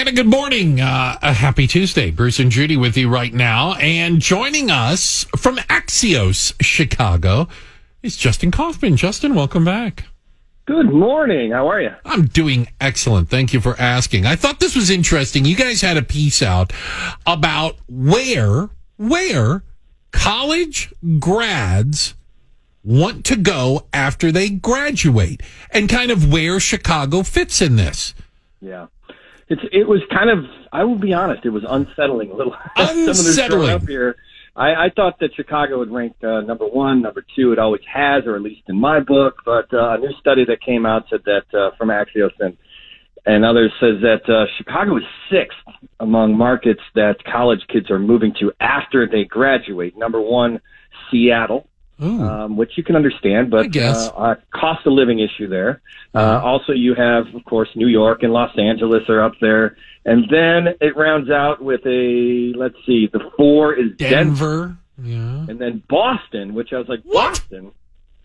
And a good morning. Uh, a happy Tuesday. Bruce and Judy with you right now. And joining us from Axios Chicago is Justin Kaufmann. Justin, welcome back. Good morning. How are you? I'm doing excellent. Thank you for asking. I thought this was interesting. You guys had a piece out about where, where college grads want to go after they graduate and kind of where Chicago fits in this. Yeah. It's, it was kind of, I will be honest, it was unsettling a little. Unsettling. up here. I, I thought that Chicago would rank uh, number one, number two. It always has, or at least in my book. But uh, a new study that came out said that uh, from Axios and and others says that uh, Chicago is sixth among markets that college kids are moving to after they graduate. Number one, Seattle um, which you can understand, but. Uh, uh, cost of living issue there. Uh, also, you have, of course, New York and Los Angeles are up there, and then it rounds out with a let's see, the four is Denver, yeah, and then Boston, which I was like, What? Boston,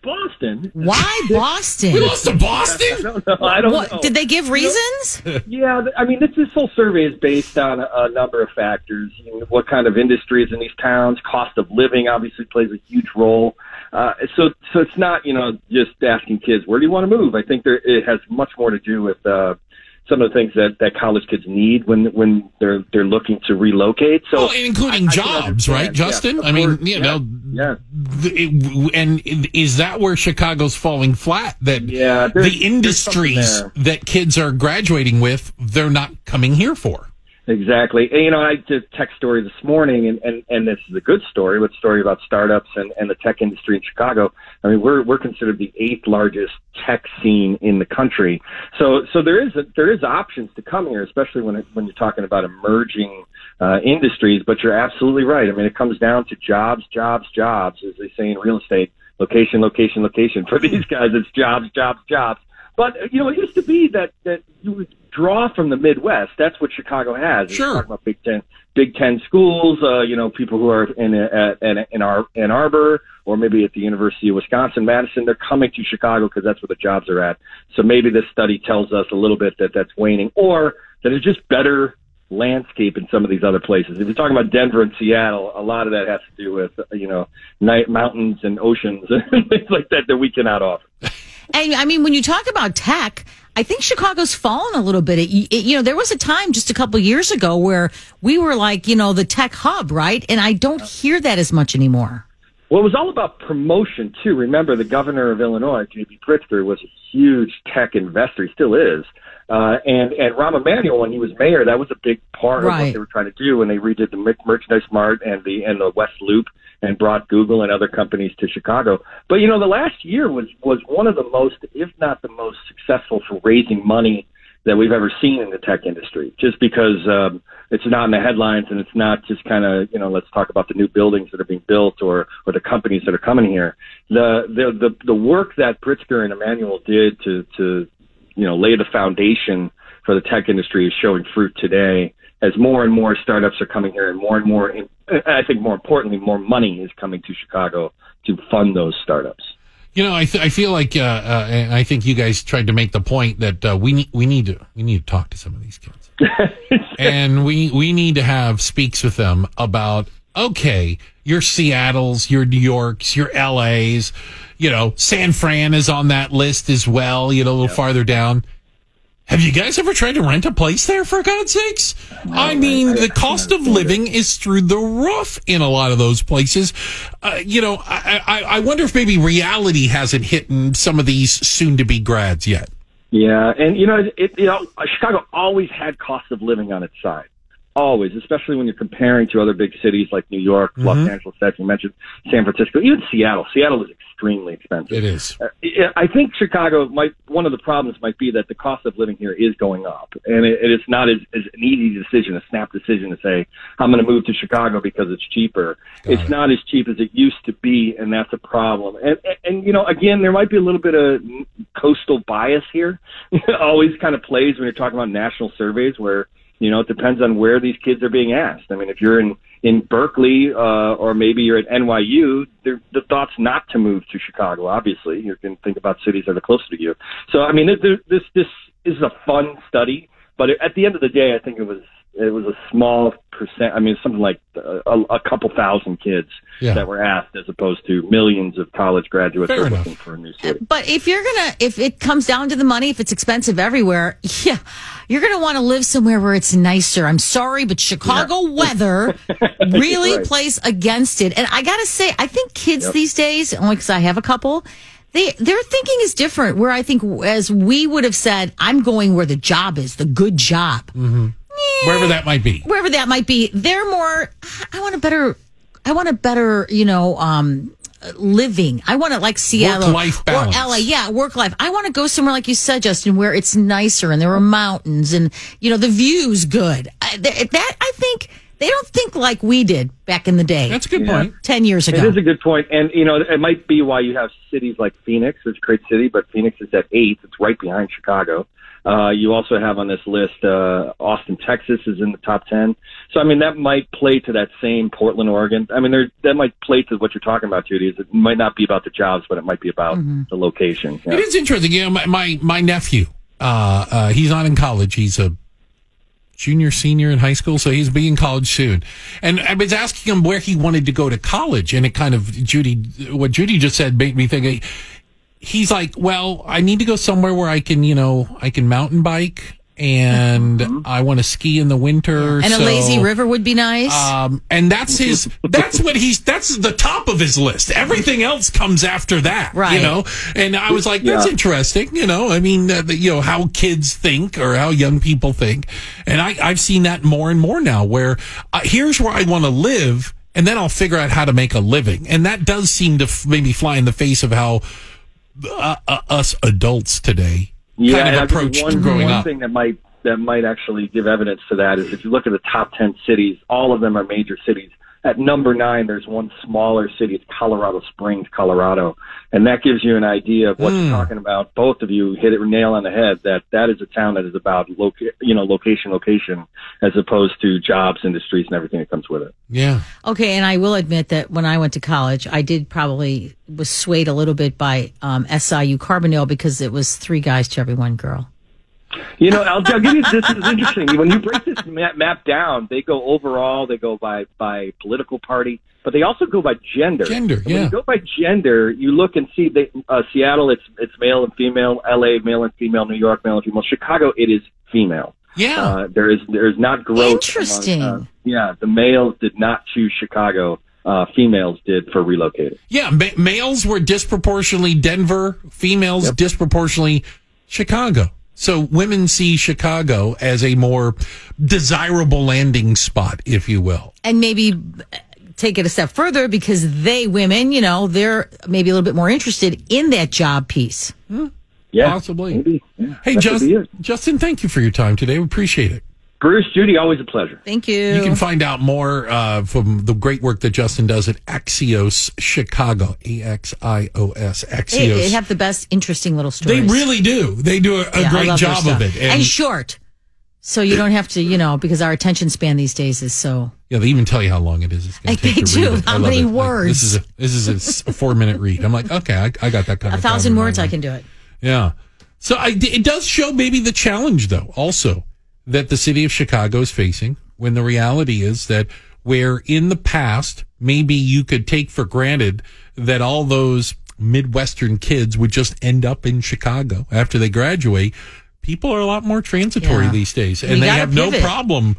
Boston. Why Boston? we lost to I Boston. don't know. I don't What, know. did they give reasons? Yeah, I mean, this, this whole survey is based on a, a number of factors. You know, what kind of industry is in these towns? Cost of living obviously plays a huge role. Uh, so, so it's not you know just asking kids where do you want to move. I think there it has much more to do with uh, some of the things that, that college kids need when when they're they're looking to relocate. So, Well, including I- I jobs, right, understand. Yeah, Justin? I mean, course. you Yeah. know, yeah. it- and is that where Chicago's falling flat? That Yeah, the industries that kids are graduating with, they're not coming here for. Exactly. And, you know, I did a tech story this morning, and, and, and this is a good story, but story about startups and, and the tech industry in Chicago. I mean, we're we're considered the eighth largest tech scene in the country. So so there is a, there is options to come here, especially when it, when you're talking about emerging uh, industries. But you're absolutely right. I mean, it comes down to jobs, jobs, jobs, as they say in real estate. Location, location, location. For these guys, it's jobs, jobs, jobs. But you know, it used to be that that you would draw from the Midwest. That's what Chicago has. Sure. You're talking about Big Ten, Big Ten schools. Uh, you know, people who are in at, in in our Ann Arbor or maybe at the University of Wisconsin Madison. They're coming to Chicago because that's where the jobs are at. So maybe this study tells us a little bit that that's waning, or that it's just better landscape in some of these other places. If you're talking about Denver and Seattle, a lot of that has to do with uh, you know night mountains and oceans and things like that that we cannot offer. And I mean, when you talk about tech, I think Chicago's fallen a little bit. It, it- you know, there was a time just a couple years ago where we were like, you know, the tech hub, right? And I don't hear that as much anymore. Well, it was all about promotion too. Remember, the governor of Illinois, J.B. Pritzker, was a huge tech investor. He still is. Uh, and and Rahm Emanuel, when he was mayor, that was a big part of what they were trying to do when they redid the Mer- Merchandise Mart and the and the West Loop and brought Google and other companies to Chicago. But you know, the last year was was one of the most, if not the most successful for raising money that we've ever seen in the tech industry. Just because um, it's not in the headlines and it's not just kind of you know let's talk about the new buildings that are being built or or the companies that are coming here. The the the, the work that Pritzker and Emanuel did to to you know lay the foundation for the tech industry is showing fruit today as more and more startups are coming here and more and more I think more importantly more money is coming to Chicago to fund those startups. You know, I, th- I feel like uh, uh, and I think you guys tried to make the point that uh, we need we need to we need to talk to some of these kids, and we we need to have speaks with them about okay, your Seattle's, your New York's, your LA's, you know, San Fran is on that list as well. You know, a little farther down. Have you guys ever tried to rent a place there for God's sakes? I mean, the cost of living is through the roof in a lot of those places. Uh, you know, I, I, I wonder if maybe reality hasn't hit in some of these soon to be grads yet. Yeah, and you know, it, you know, Chicago always had cost of living on its side. Always, especially when you're comparing to other big cities like New York, Los Angeles, that you mentioned, San Francisco, even Seattle. Seattle is extremely expensive. It is. Uh, I think Chicago might one of the problems might be that the cost of living here is going up, and it, it is not as, as an easy decision, a snap decision to say I'm going to move to Chicago because it's cheaper. it's it. not as cheap as it used to be, and that's a problem. And, and and you know, again, there might be a little bit of coastal bias here. Always kind of plays when you're talking about national surveys where you know, it depends on where these kids are being asked. I mean, if you're in in Berkeley uh, or maybe you're at NYU, the thought's not to move to Chicago. Obviously, you can think about cities that are closer to you. So, I mean, this this this is a fun study. but at the end of the day, I think it was it was a small percent. I mean, something like uh, a, a couple thousand kids Yeah. that were asked, as opposed to millions of college graduates Fair are enough. looking for a new city. Uh, but if you're gonna, if it comes down to the money, if it's expensive everywhere, yeah, you're gonna want to live somewhere where it's nicer. I'm sorry, but Chicago weather really Right. plays against it. And I gotta say, I think kids these days, only because I have a couple, they their thinking is different. Where I think, as we would have said, I'm going where the job is, the good job. Mm-hmm. Wherever that might be. wherever that might be, they're more. I want a better. I want a better, you know, um, living. I want to like Seattle Work-life balance. or LA. Yeah, work life. I want to go somewhere like you said, Justin, where it's nicer and there are mountains and you know the view's good. I, th- that I think they don't think like we did back in the day. That's a good Yeah. point. ten years ago. It is a good point, and you know it might be why you have cities like Phoenix. It's a great city, but Phoenix is at eighth. It's right behind Chicago. Uh, you also have on this list uh, Austin, Texas is in the top ten. So I mean that might play to that same Portland, Oregon. I mean there that might play to what you're talking about, Judy. Is it might not be about the jobs, but it might be about the location. Yeah. It is interesting. You know, my my, my nephew, uh, uh, he's not in college. He's a junior, senior in high school, so he's being in college soon. And I was asking him where he wanted to go to college, and it kind of Judy, what Judy just said made me think. He's like, well, I need to go somewhere where I can, you know, I can mountain bike. And I want to ski in the winter. and a lazy river would be nice. um, and that's his, that's what he's, that's the top of his list. Everything else comes after that, Right. You know? And I was like, that's Yeah. interesting. You know, I mean, uh, the, you know, how kids think or how young people think. And I, I've seen that more and more now where uh, here's where I want to live. And then I'll figure out how to make a living. And that does seem to f- maybe fly in the face of how uh, uh, us adults today Yeah, kind of I'll approached one, growing one up. thing that might that might actually give evidence to that is if you look at the top ten cities, all of them are major cities. At number nine, there's one smaller city. It's Colorado Springs, Colorado, and that gives you an idea of what Hmm. you're talking about. Both of you hit it nail on the head. That that is a town that is about loca- you know location, location, as opposed to jobs, industries, and everything that comes with it. Yeah. Okay, and I will admit that when I went to college, I did probably was swayed a little bit by um, SIU Carbondale because it was three guys to every one girl. You know, I'll, I'll give you this is interesting. When you break this map, map down, they go overall, they go by by political party, but they also go by gender. Gender, And When yeah. you go by gender, you look and see they, uh, Seattle, it's it's male and female. L.A. male and female. New York male and female. Chicago, it is female. Yeah. Uh, there is there is not growth. among, Interesting. uh, yeah, the males did not choose Chicago. Uh, females did for relocating. Yeah, ma- males were disproportionately Denver, females disproportionately Chicago. So women see Chicago as a more desirable landing spot, if you will. and maybe uh, take it a step further because they women, you know, they're maybe a little bit more interested in that job piece. Yeah, Possibly. Maybe. Yeah, Hey, that could be Justin. Justin, thank you for your time today. We appreciate it. Bruce, Judy, always a pleasure. Thank you. You can find out more uh, from the great work that Justin does at Axios Chicago, A X I O S, they, Axios. they have the best, interesting little stories. They really do. They do a, a Yeah, great job of it. and short. So you don't have to, you know, because our attention span these days is so. Yeah, they even tell you how long it is. It's going Like, to take they to do. read it. How love many it. Like, words? this is a this is a, four minute read. I'm like, okay, I, I got that kind A of thousand words, I can do it. Yeah. So I, it does show maybe the challenge, though, also that the city of Chicago is facing when the reality is that where in the past, maybe you could take for granted that all those Midwestern kids would just end up in Chicago after they graduate. People are a lot more transitory Yeah. these days and they gotta have no problem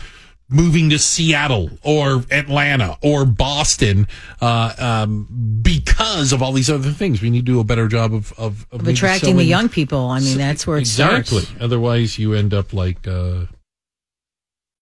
moving to Seattle or Atlanta or Boston uh, um, because of all these other things. We need to do a better job of of, Of attracting the young people. I mean, that's where it exactly. starts. Otherwise, you end up like uh,